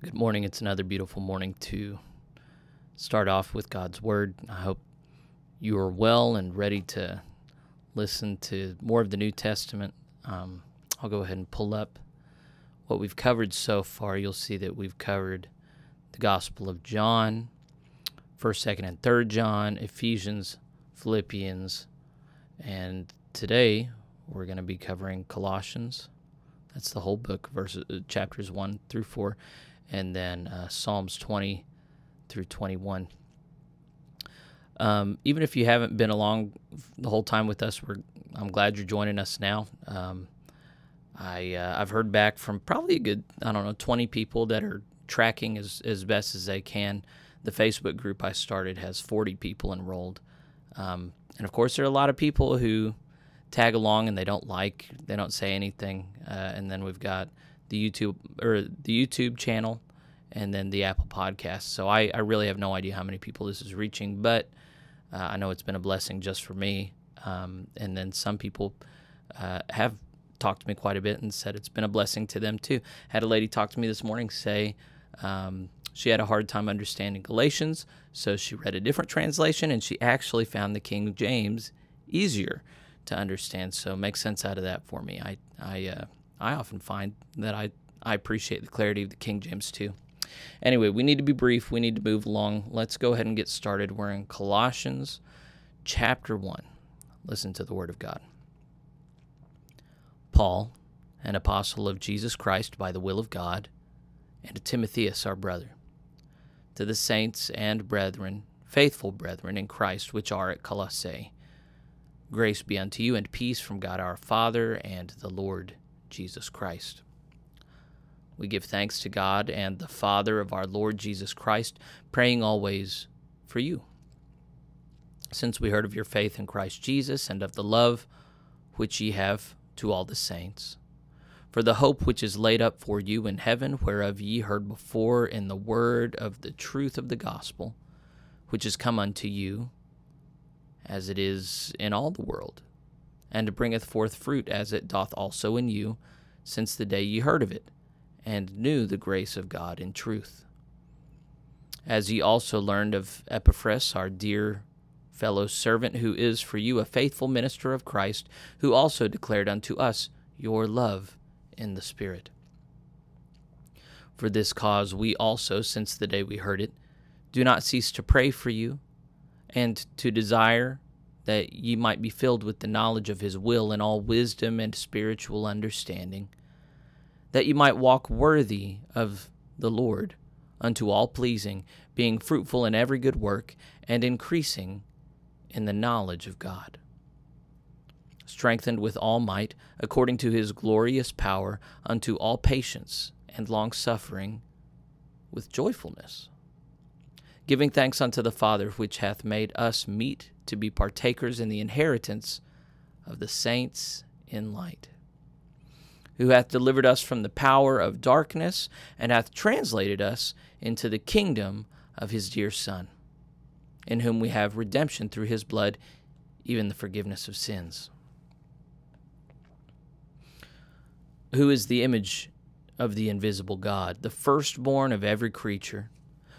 Good morning. It's another beautiful morning to start off with God's Word. I hope you are well and ready to listen to more of the New Testament. Um, I'll go ahead and pull up what we've covered so far. You'll see that we've covered the Gospel of John, 1st, 2nd, and 3rd John, Ephesians, Philippians, and today we're going to be covering Colossians. That's the whole book, verses, uh, chapters 1 through 4 and then uh, Psalms 20 through 21. Um, even if you haven't been along the whole time with us, I'm glad you're joining us now. Um, I, uh, I've heard back from probably a good, I don't know, 20 people that are tracking as, as best as they can. The Facebook group I started has 40 people enrolled. Um, and of course, there are a lot of people who tag along and they don't like, they don't say anything. Uh, and then we've got the YouTube or the YouTube channel, and then the Apple Podcast. So I, I really have no idea how many people this is reaching, but uh, I know it's been a blessing just for me. Um, and then some people uh, have talked to me quite a bit and said it's been a blessing to them too. Had a lady talk to me this morning say um, she had a hard time understanding Galatians, so she read a different translation and she actually found the King James easier to understand. So make sense out of that for me. I I uh, I often find that I, I appreciate the clarity of the King James too. Anyway, we need to be brief. We need to move along. Let's go ahead and get started. We're in Colossians chapter 1. Listen to the word of God. Paul, an apostle of Jesus Christ by the will of God, and to Timotheus, our brother, to the saints and brethren, faithful brethren in Christ, which are at Colossae, grace be unto you and peace from God our Father and the Lord Jesus Christ. We give thanks to God and the Father of our Lord Jesus Christ, praying always for you. Since we heard of your faith in Christ Jesus and of the love which ye have to all the saints, for the hope which is laid up for you in heaven, whereof ye heard before in the word of the truth of the gospel, which is come unto you, as it is in all the world and bringeth forth fruit as it doth also in you, since the day ye heard of it, and knew the grace of God in truth. As ye also learned of Epaphras, our dear fellow servant, who is for you a faithful minister of Christ, who also declared unto us your love in the Spirit. For this cause we also, since the day we heard it, do not cease to pray for you, and to desire that ye might be filled with the knowledge of his will in all wisdom and spiritual understanding, that ye might walk worthy of the Lord, unto all pleasing, being fruitful in every good work, and increasing in the knowledge of God. Strengthened with all might, according to his glorious power, unto all patience and long suffering, with joyfulness giving thanks unto the Father, which hath made us meet to be partakers in the inheritance of the saints in light, who hath delivered us from the power of darkness, and hath translated us into the kingdom of his dear Son, in whom we have redemption through his blood, even the forgiveness of sins. Who is the image of the invisible God, the firstborn of every creature?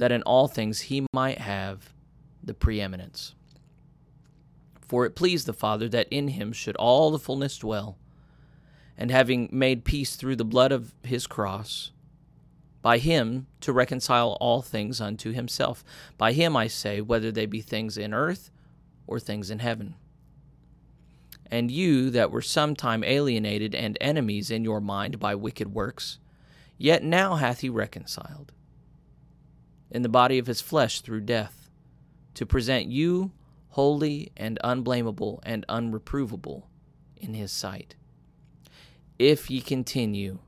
that in all things he might have the preeminence. For it pleased the Father that in him should all the fullness dwell, and having made peace through the blood of his cross, by him to reconcile all things unto himself. By him, I say, whether they be things in earth or things in heaven. And you that were sometime alienated and enemies in your mind by wicked works, yet now hath he reconciled in the body of his flesh through death, to present you holy and unblameable and unreprovable in his sight. If ye continue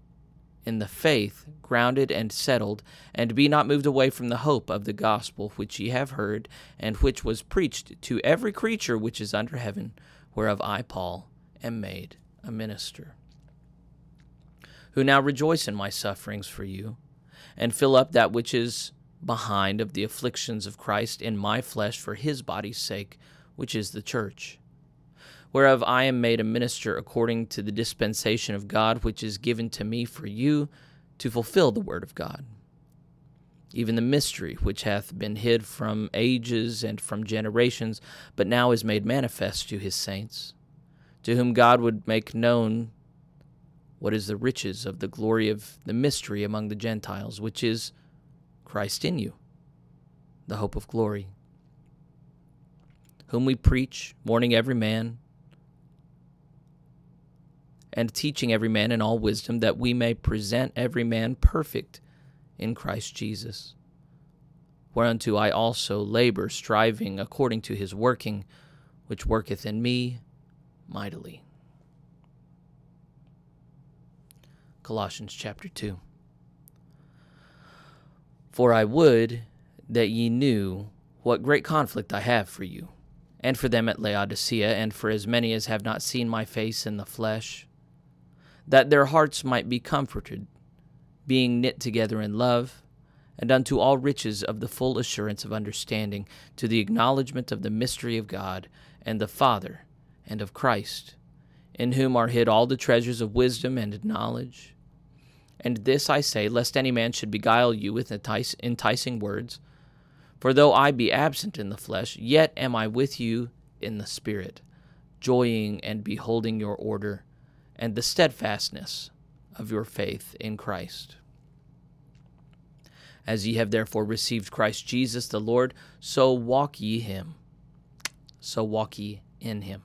in the faith, grounded and settled, and be not moved away from the hope of the gospel which ye have heard, and which was preached to every creature which is under heaven, whereof I, Paul, am made a minister. Who now rejoice in my sufferings for you, and fill up that which is behind of the afflictions of Christ in my flesh for his body's sake, which is the church whereof I am made a minister according to the dispensation of God which is given to me for you to fulfill the word of God. Even the mystery which hath been hid from ages and from generations, but now is made manifest to his saints, to whom God would make known what is the riches of the glory of the mystery among the Gentiles, which is Christ in you, the hope of glory, whom we preach, warning every man and teaching every man in all wisdom, that we may present every man perfect in Christ Jesus. Whereunto I also labor, striving according to his working, which worketh in me mightily. Colossians chapter 2. For I would that ye knew what great conflict I have for you, and for them at Laodicea, and for as many as have not seen my face in the flesh that their hearts might be comforted, being knit together in love, and unto all riches of the full assurance of understanding, to the acknowledgement of the mystery of God and the Father and of Christ, in whom are hid all the treasures of wisdom and knowledge. And this I say, lest any man should beguile you with enticing words. For though I be absent in the flesh, yet am I with you in the Spirit, joying and beholding your order and the steadfastness of your faith in Christ. As ye have therefore received Christ Jesus the Lord, so walk ye him. So walk ye in him,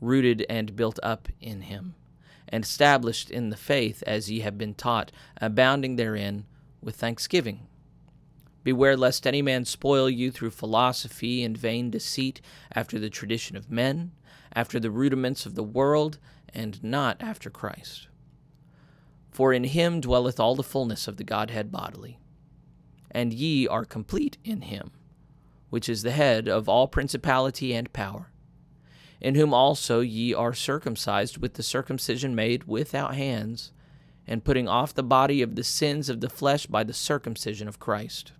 rooted and built up in him, and established in the faith as ye have been taught, abounding therein with thanksgiving. Beware lest any man spoil you through philosophy and vain deceit, after the tradition of men, after the rudiments of the world, and not after Christ. For in him dwelleth all the fullness of the Godhead bodily. And ye are complete in him, which is the head of all principality and power, in whom also ye are circumcised with the circumcision made without hands, and putting off the body of the sins of the flesh by the circumcision of Christ.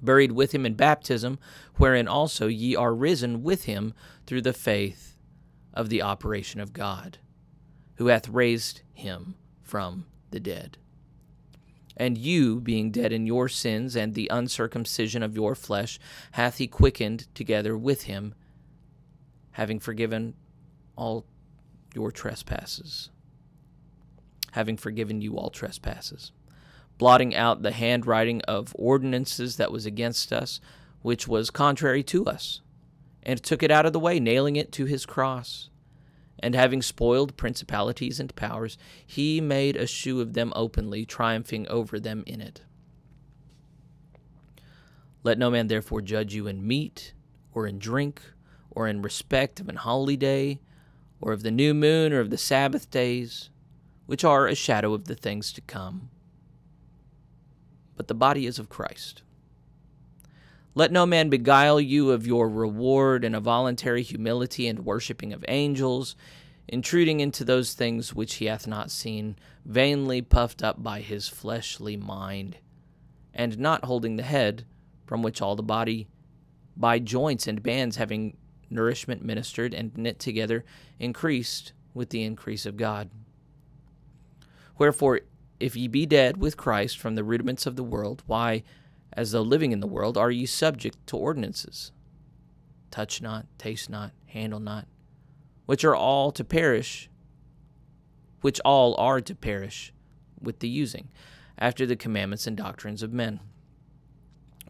Buried with him in baptism, wherein also ye are risen with him through the faith of the operation of God, who hath raised him from the dead. And you, being dead in your sins and the uncircumcision of your flesh, hath he quickened together with him, having forgiven all your trespasses. Having forgiven you all trespasses, blotting out the handwriting of ordinances that was against us, which was contrary to us and took it out of the way, nailing it to his cross. And having spoiled principalities and powers, he made a shoe of them openly, triumphing over them in it. Let no man therefore judge you in meat, or in drink, or in respect of an holy day, or of the new moon, or of the Sabbath days, which are a shadow of the things to come. But the body is of Christ. Let no man beguile you of your reward in a voluntary humility and worshipping of angels, intruding into those things which he hath not seen, vainly puffed up by his fleshly mind, and not holding the head, from which all the body, by joints and bands having nourishment ministered and knit together, increased with the increase of God. Wherefore, if ye be dead with Christ from the rudiments of the world, why, as though living in the world, are ye subject to ordinances. Touch not, taste not, handle not, which are all to perish, which all are to perish with the using, after the commandments and doctrines of men.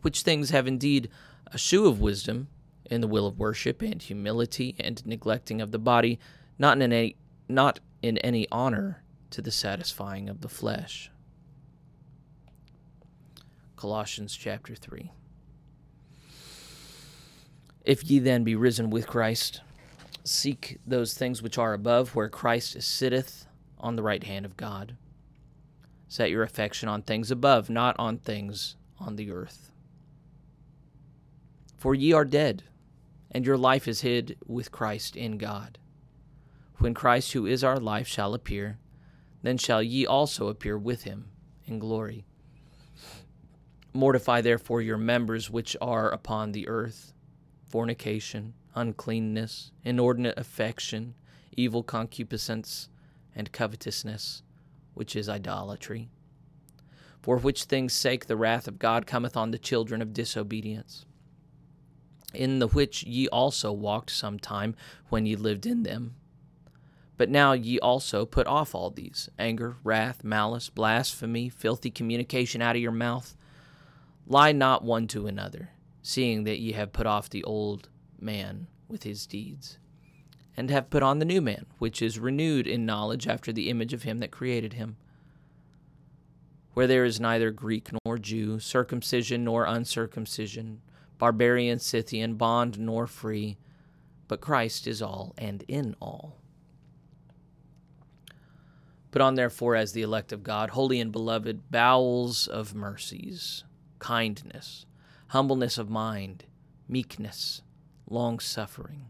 Which things have indeed a shew of wisdom in the will of worship and humility and neglecting of the body, not in any, not in any honor to the satisfying of the flesh. Colossians chapter 3. If ye then be risen with Christ, seek those things which are above, where Christ sitteth on the right hand of God. Set your affection on things above, not on things on the earth. For ye are dead, and your life is hid with Christ in God. When Christ, who is our life, shall appear, then shall ye also appear with him in glory. Mortify therefore your members which are upon the earth fornication, uncleanness, inordinate affection, evil concupiscence, and covetousness which is idolatry. For which things' sake the wrath of God cometh on the children of disobedience, in the which ye also walked some time when ye lived in them. But now ye also put off all these anger, wrath, malice, blasphemy, filthy communication out of your mouth. Lie not one to another, seeing that ye have put off the old man with his deeds and have put on the new man, which is renewed in knowledge after the image of him that created him. Where there is neither Greek nor Jew, circumcision nor uncircumcision, barbarian, Scythian, bond nor free, but Christ is all and in all. Put on, therefore, as the elect of God, holy and beloved, bowels of mercies, kindness, humbleness of mind, meekness, long suffering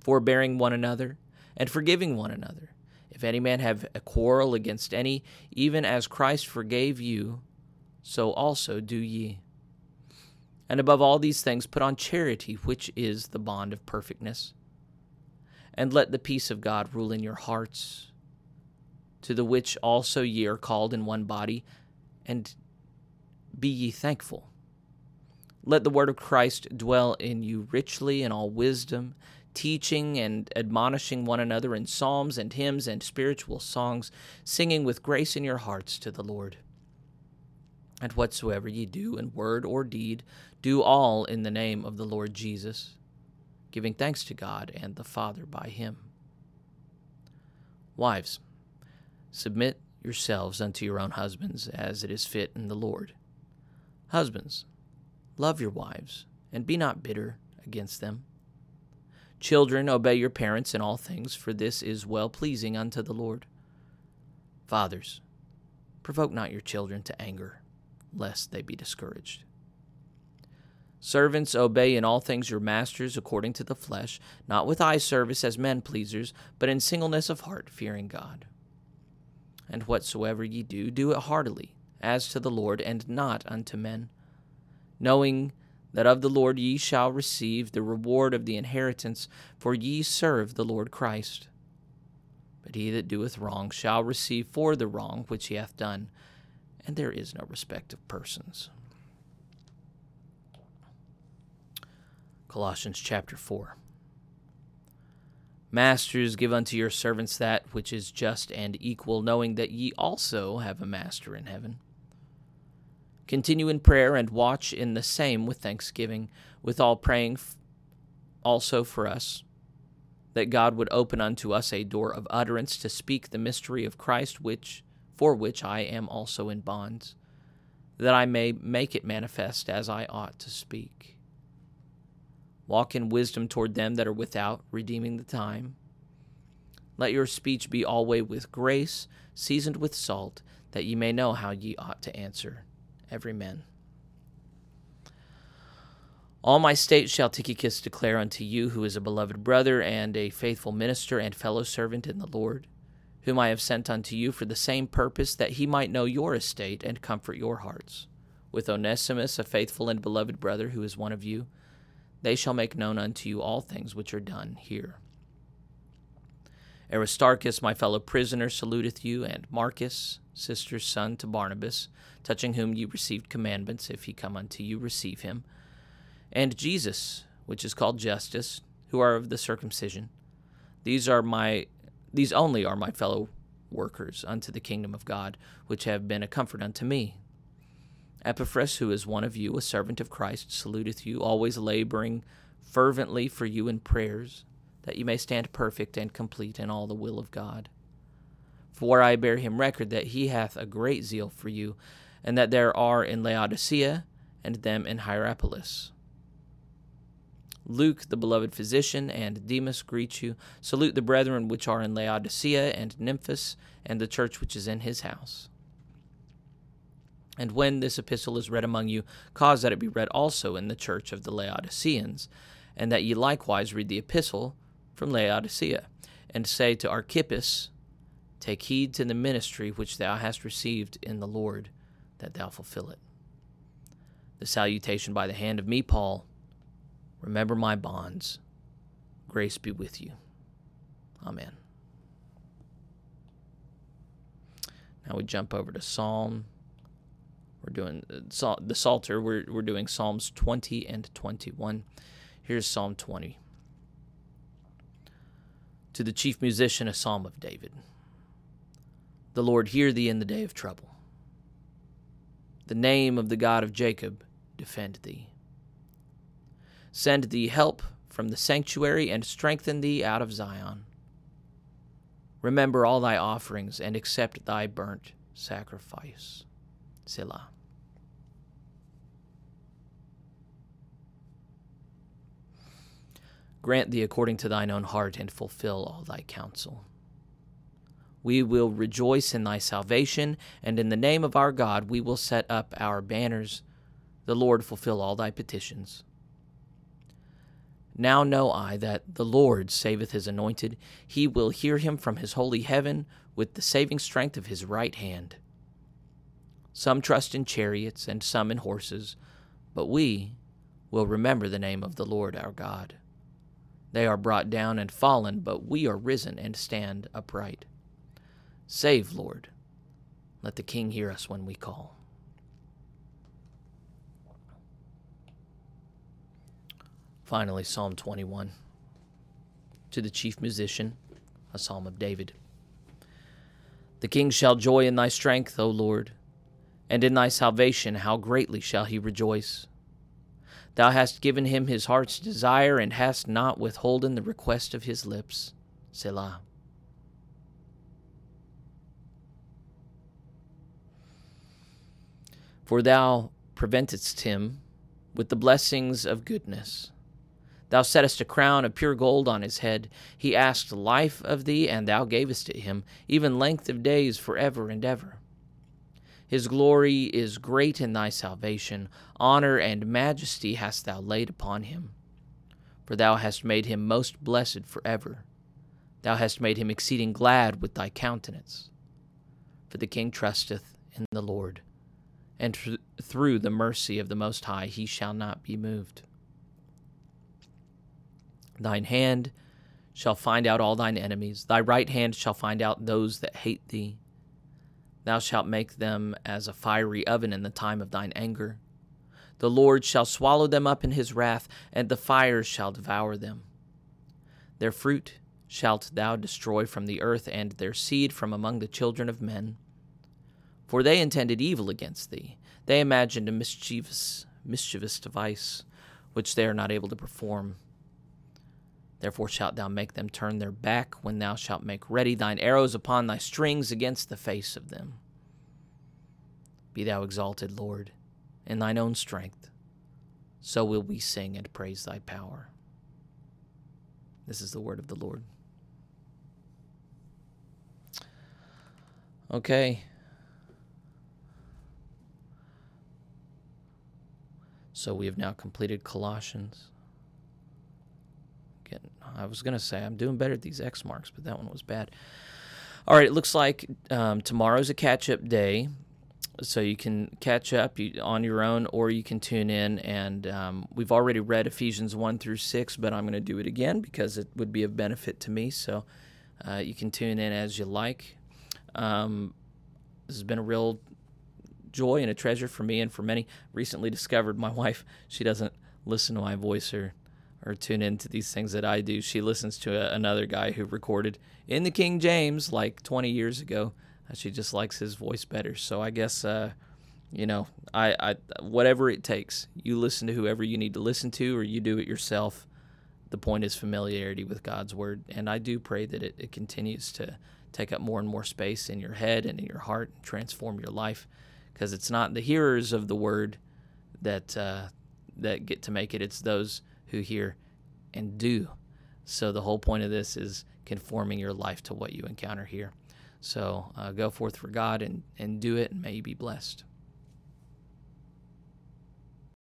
forbearing one another, and forgiving one another. If any man have a quarrel against any, even as Christ forgave you, so also do ye. And above all these things, put on charity, which is the bond of perfectness. And let the peace of God rule in your hearts, to the which also ye are called in one body, and be ye thankful. Let the word of Christ dwell in you richly in all wisdom teaching and admonishing one another in psalms and hymns and spiritual songs, singing with grace in your hearts to the Lord. And whatsoever ye do in word or deed, do all in the name of the Lord Jesus, giving thanks to God and the Father by him. Wives, submit yourselves unto your own husbands, as it is fit in the Lord. Husbands, love your wives, and be not bitter against them. Children, obey your parents in all things, for this is well pleasing unto the Lord. Fathers, provoke not your children to anger, lest they be discouraged. Servants, obey in all things your masters according to the flesh, not with eye service as men pleasers, but in singleness of heart, fearing God. And whatsoever ye do, do it heartily, as to the Lord, and not unto men, knowing that of the Lord ye shall receive the reward of the inheritance, for ye serve the Lord Christ. But he that doeth wrong shall receive for the wrong which he hath done, and there is no respect of persons. Colossians chapter 4. Masters, give unto your servants that which is just and equal, knowing that ye also have a master in heaven. Continue in prayer and watch in the same with thanksgiving, with all praying f- also for us, that God would open unto us a door of utterance to speak the mystery of Christ, which for which I am also in bonds, that I may make it manifest as I ought to speak. Walk in wisdom toward them that are without, redeeming the time. Let your speech be always with grace, seasoned with salt, that ye may know how ye ought to answer every man. All my state shall Tychicus declare unto you, who is a beloved brother and a faithful minister and fellow servant in the Lord, whom I have sent unto you for the same purpose, that he might know your estate and comfort your hearts. With Onesimus, a faithful and beloved brother, who is one of you, they shall make known unto you all things which are done here. Aristarchus, my fellow prisoner, saluteth you, and Marcus, sister's son to Barnabas, touching whom ye received commandments, if he come unto you, receive him. And Jesus, which is called Justus, who are of the circumcision. These are my these only are my fellow workers unto the kingdom of God, which have been a comfort unto me. Epaphras, who is one of you, a servant of Christ, saluteth you, always laboring fervently for you in prayers, that you may stand perfect and complete in all the will of God. For I bear him record that he hath a great zeal for you, and that there are in Laodicea and them in Hierapolis. Luke, the beloved physician, and Demas greet you. Salute the brethren which are in Laodicea and Nymphas, and the church which is in his house. And when this epistle is read among you, cause that it be read also in the church of the Laodiceans, and that ye likewise read the epistle from Laodicea, and say to Archippus, Take heed to the ministry which thou hast received in the Lord, that thou fulfill it. The salutation by the hand of me, Paul. Remember my bonds. Grace be with you. Amen. Now we jump over to Psalm we're doing uh, the Psalter. We're, we're doing Psalms 20 and 21. Here's Psalm 20. To the chief musician, a psalm of David. The Lord hear thee in the day of trouble. The name of the God of Jacob defend thee. Send thee help from the sanctuary and strengthen thee out of Zion. Remember all thy offerings and accept thy burnt sacrifice. Selah. Grant thee according to thine own heart, and fulfill all thy counsel. We will rejoice in thy salvation, and in the name of our God we will set up our banners. The Lord fulfill all thy petitions. Now know I that the Lord saveth his anointed. He will hear him from his holy heaven with the saving strength of his right hand. Some trust in chariots and some in horses, but we will remember the name of the Lord our God. They are brought down and fallen, but we are risen and stand upright. Save, Lord. Let the King hear us when we call. Finally, Psalm 21. To the chief musician, a psalm of David. The king shall joy in thy strength, O Lord and in thy salvation how greatly shall he rejoice. Thou hast given him his heart's desire, and hast not withholden the request of his lips. Selah. For thou preventedst him with the blessings of goodness. Thou settest a crown of pure gold on his head. He asked life of thee, and thou gavest it him, even length of days for ever and ever. His glory is great in thy salvation. Honor and majesty hast thou laid upon him. For thou hast made him most blessed for ever. Thou hast made him exceeding glad with thy countenance. For the king trusteth in the Lord, and through the mercy of the Most High he shall not be moved. Thine hand shall find out all thine enemies, thy right hand shall find out those that hate thee. Thou shalt make them as a fiery oven in the time of thine anger. The Lord shall swallow them up in his wrath, and the fire shall devour them. Their fruit shalt thou destroy from the earth, and their seed from among the children of men. For they intended evil against thee. They imagined a mischievous, mischievous device, which they are not able to perform. Therefore shalt thou make them turn their back when thou shalt make ready thine arrows upon thy strings against the face of them. Be thou exalted, Lord, in thine own strength. So will we sing and praise thy power. This is the word of the Lord. Okay. So we have now completed Colossians. I was to say I'm doing better at these X marks, but that one was bad. All right, it looks like um, tomorrow's a catch up day. So you can catch up on your own, or you can tune in. And um, we've already read Ephesians 1 through 6, but I'm to do it again because it would be of benefit to me. So uh, you can tune in as you like. Um, this has been a real joy and a treasure for me and for many. Recently discovered my wife, she doesn't listen to my voice or or tune into these things that I do. She listens to a, another guy who recorded in the King James like 20 years ago. Uh, she just likes his voice better. So I guess, uh, you know, I, I whatever it takes, you listen to whoever you need to listen to, or you do it yourself. The point is familiarity with God's word, and I do pray that it, it continues to take up more and more space in your head and in your heart and transform your life, because it's not the hearers of the word that uh, that get to make it; it's those who hear and do. So the whole point of this is conforming your life to what you encounter here. So uh, go forth for God and, and do it, and may you be blessed.